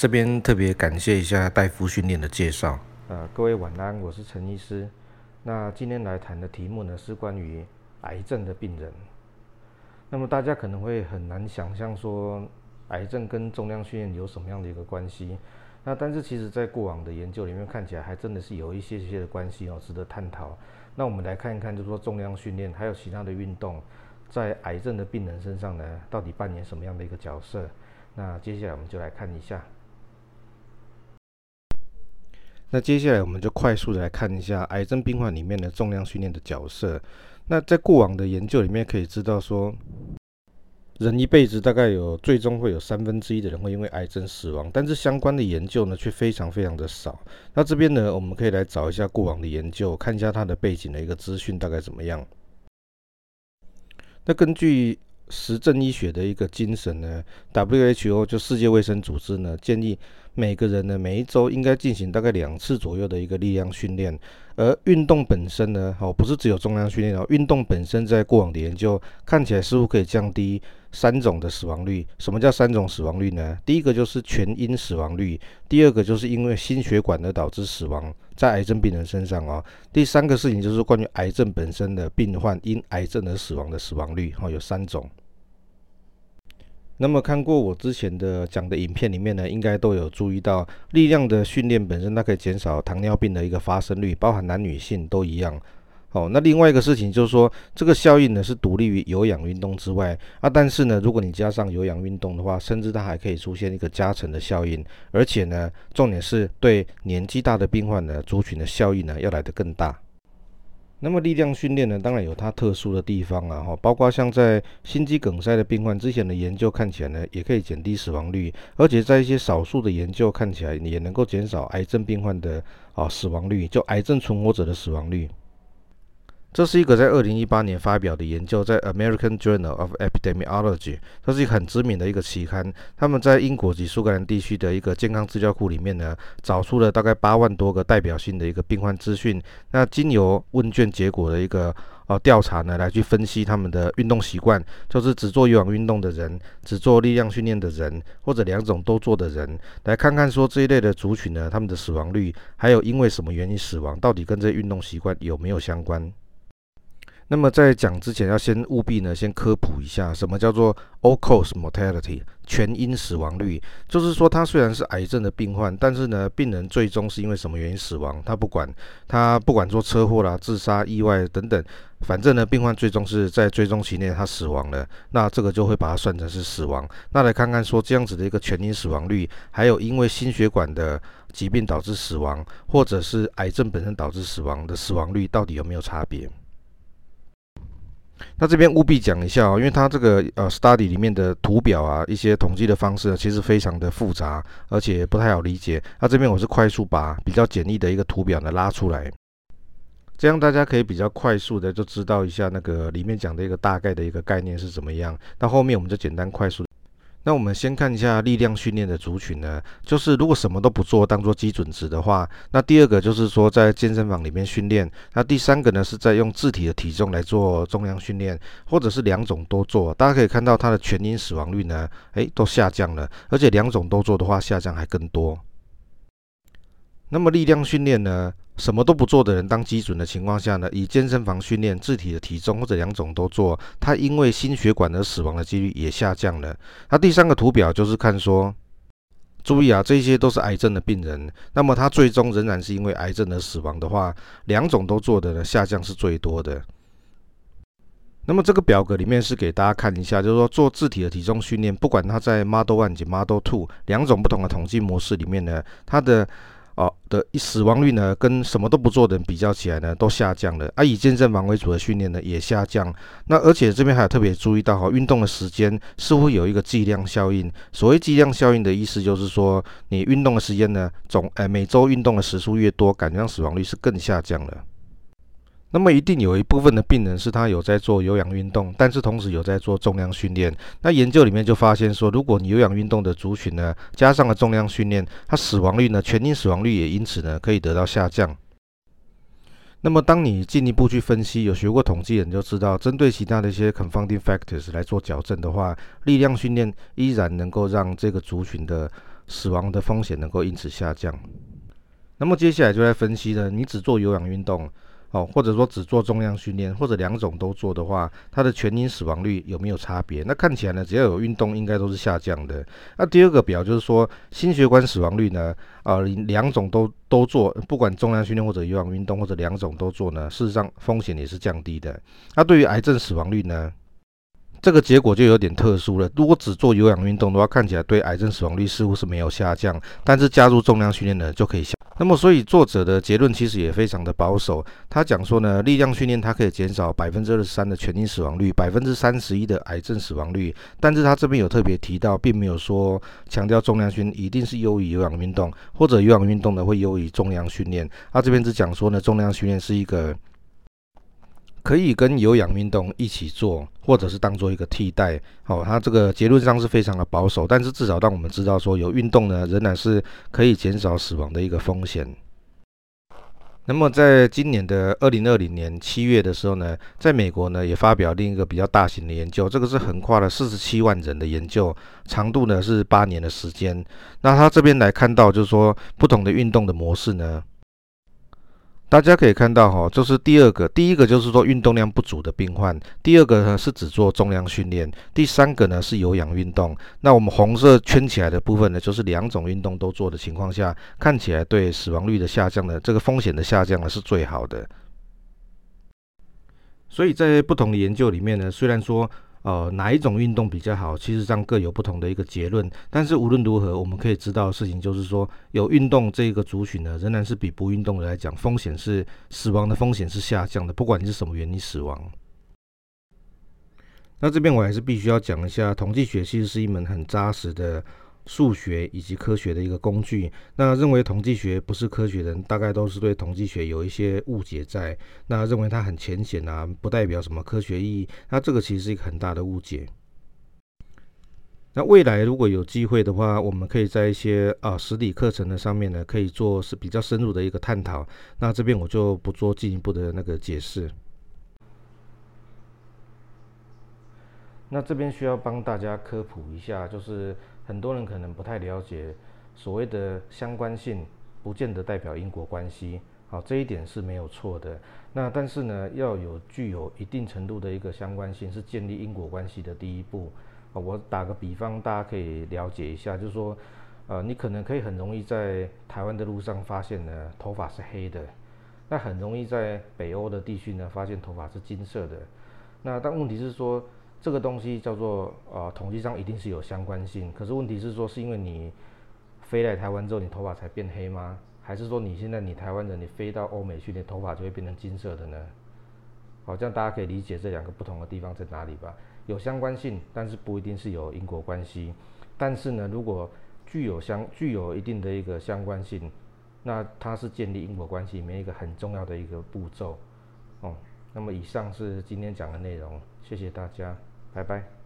这边特别感谢一下大夫训练的介绍。呃，各位晚安，我是陈医师。那今天来谈的题目呢，是关于癌症的病人。那么大家可能会很难想象说，癌症跟重量训练有什么样的一个关系？那但是其实在过往的研究里面看起来，还真的是有一些些的关系哦，值得探讨。那我们来看一看，就是说重量训练还有其他的运动，在癌症的病人身上呢，到底扮演什么样的一个角色？那接下来我们就来看一下。那接下来我们就快速的来看一下癌症病患里面的重量训练的角色。那在过往的研究里面可以知道说，人一辈子大概有最终会有三分之一的人会因为癌症死亡，但是相关的研究呢却非常非常的少。那这边呢，我们可以来找一下过往的研究，看一下它的背景的一个资讯大概怎么样。那根据实证医学的一个精神呢，WHO 就世界卫生组织呢建议每个人呢每一周应该进行大概两次左右的一个力量训练，而运动本身呢，哦不是只有重量训练哦，运动本身在过往的研究看起来似乎可以降低三种的死亡率。什么叫三种死亡率呢？第一个就是全因死亡率，第二个就是因为心血管而导致死亡，在癌症病人身上哦，第三个事情就是关于癌症本身的病患因癌症而死亡的死亡率，哦有三种。那么看过我之前的讲的影片里面呢，应该都有注意到，力量的训练本身它可以减少糖尿病的一个发生率，包含男女性都一样。好，那另外一个事情就是说，这个效应呢是独立于有氧运动之外啊，但是呢，如果你加上有氧运动的话，甚至它还可以出现一个加成的效应，而且呢，重点是对年纪大的病患呢，族群的效应呢要来得更大。那么力量训练呢，当然有它特殊的地方啊，哈，包括像在心肌梗塞的病患之前的研究看起来呢，也可以减低死亡率，而且在一些少数的研究看起来也能够减少癌症病患的啊死亡率，就癌症存活者的死亡率。这是一个在二零一八年发表的研究，在 American Journal of Epidemiology，这是一个很知名的一个期刊。他们在英国及苏格兰地区的一个健康资料库里面呢，找出了大概八万多个代表性的一个病患资讯。那经由问卷结果的一个呃调查呢，来去分析他们的运动习惯，就是只做有氧运动的人，只做力量训练的人，或者两种都做的人，来看看说这一类的族群呢，他们的死亡率，还有因为什么原因死亡，到底跟这运动习惯有没有相关？那么在讲之前，要先务必呢，先科普一下什么叫做 all-cause mortality 全因死亡率。就是说，他虽然是癌症的病患，但是呢，病人最终是因为什么原因死亡？他不管，他不管做车祸啦、自杀、意外等等，反正呢，病患最终是在追踪期内他死亡了，那这个就会把它算成是死亡。那来看看说这样子的一个全因死亡率，还有因为心血管的疾病导致死亡，或者是癌症本身导致死亡的死亡率，到底有没有差别？那这边务必讲一下哦，因为它这个呃 study 里面的图表啊，一些统计的方式呢，其实非常的复杂，而且不太好理解。那这边我是快速把比较简易的一个图表呢拉出来，这样大家可以比较快速的就知道一下那个里面讲的一个大概的一个概念是怎么样。那后面我们就简单快速。那我们先看一下力量训练的族群呢，就是如果什么都不做，当做基准值的话，那第二个就是说在健身房里面训练，那第三个呢是在用自体的体重来做重量训练，或者是两种都做。大家可以看到它的全因死亡率呢，诶，都下降了，而且两种都做的话，下降还更多。那么力量训练呢，什么都不做的人当基准的情况下呢，以健身房训练自体的体重或者两种都做，他因为心血管而死亡的几率也下降了。那第三个图表就是看说，注意啊，这些都是癌症的病人，那么他最终仍然是因为癌症而死亡的话，两种都做的呢，下降是最多的。那么这个表格里面是给大家看一下，就是说做自体的体重训练，不管他在 Model One 及 Model Two 两种不同的统计模式里面呢，它的哦的死亡率呢，跟什么都不做的人比较起来呢，都下降了。啊，以健身房为主的训练呢，也下降。那而且这边还有特别注意到哈，运动的时间似乎有一个剂量效应。所谓剂量效应的意思就是说，你运动的时间呢，总呃每周运动的时数越多，感觉上死亡率是更下降了。那么一定有一部分的病人是他有在做有氧运动，但是同时有在做重量训练。那研究里面就发现说，如果你有氧运动的族群呢，加上了重量训练，它死亡率呢，全因死亡率也因此呢可以得到下降。那么当你进一步去分析，有学过统计的人就知道，针对其他的一些 confounding factors 来做矫正的话，力量训练依然能够让这个族群的死亡的风险能够因此下降。那么接下来就来分析了，你只做有氧运动。哦，或者说只做重量训练，或者两种都做的话，它的全因死亡率有没有差别？那看起来呢，只要有运动，应该都是下降的。那第二个表就是说，心血管死亡率呢，呃，两种都都做，不管重量训练或者有氧运动，或者两种都做呢，事实上风险也是降低的。那对于癌症死亡率呢，这个结果就有点特殊了。如果只做有氧运动的话，看起来对癌症死亡率似乎是没有下降，但是加入重量训练呢，就可以下。那么，所以作者的结论其实也非常的保守。他讲说呢，力量训练它可以减少百分之二十三的全因死亡率，百分之三十一的癌症死亡率。但是他这边有特别提到，并没有说强调重量训一定是优于有氧运动，或者有氧运动呢会优于重量训练。他这边只讲说呢，重量训练是一个。可以跟有氧运动一起做，或者是当做一个替代。好，它这个结论上是非常的保守，但是至少让我们知道说，有运动呢，仍然是可以减少死亡的一个风险。那么，在今年的二零二零年七月的时候呢，在美国呢也发表另一个比较大型的研究，这个是横跨了四十七万人的研究，长度呢是八年的时间。那他这边来看到，就是说不同的运动的模式呢。大家可以看到，哈，就是第二个，第一个就是说运动量不足的病患，第二个呢是只做重量训练，第三个呢是有氧运动。那我们红色圈起来的部分呢，就是两种运动都做的情况下，看起来对死亡率的下降呢，这个风险的下降呢是最好的。所以在不同的研究里面呢，虽然说。呃，哪一种运动比较好？其实上各有不同的一个结论。但是无论如何，我们可以知道的事情就是说，有运动这个族群呢，仍然是比不运动的来讲，风险是死亡的风险是下降的。不管你是什么原因死亡。那这边我还是必须要讲一下，统计学其实是一门很扎实的。数学以及科学的一个工具。那认为统计学不是科学的人，大概都是对统计学有一些误解在。那认为它很浅显啊，不代表什么科学意义。那这个其实是一个很大的误解。那未来如果有机会的话，我们可以在一些啊实体课程的上面呢，可以做是比较深入的一个探讨。那这边我就不做进一步的那个解释。那这边需要帮大家科普一下，就是。很多人可能不太了解，所谓的相关性不见得代表因果关系，好，这一点是没有错的。那但是呢，要有具有一定程度的一个相关性，是建立因果关系的第一步。我打个比方，大家可以了解一下，就是说，呃，你可能可以很容易在台湾的路上发现呢，头发是黑的，那很容易在北欧的地区呢，发现头发是金色的。那但问题是说。这个东西叫做呃，统计上一定是有相关性。可是问题是说，是因为你飞来台湾之后，你头发才变黑吗？还是说你现在你台湾人，你飞到欧美去，你头发就会变成金色的呢？好，这样大家可以理解这两个不同的地方在哪里吧？有相关性，但是不一定是有因果关系。但是呢，如果具有相具有一定的一个相关性，那它是建立因果关系里面一个很重要的一个步骤。哦，那么以上是今天讲的内容，谢谢大家。拜拜。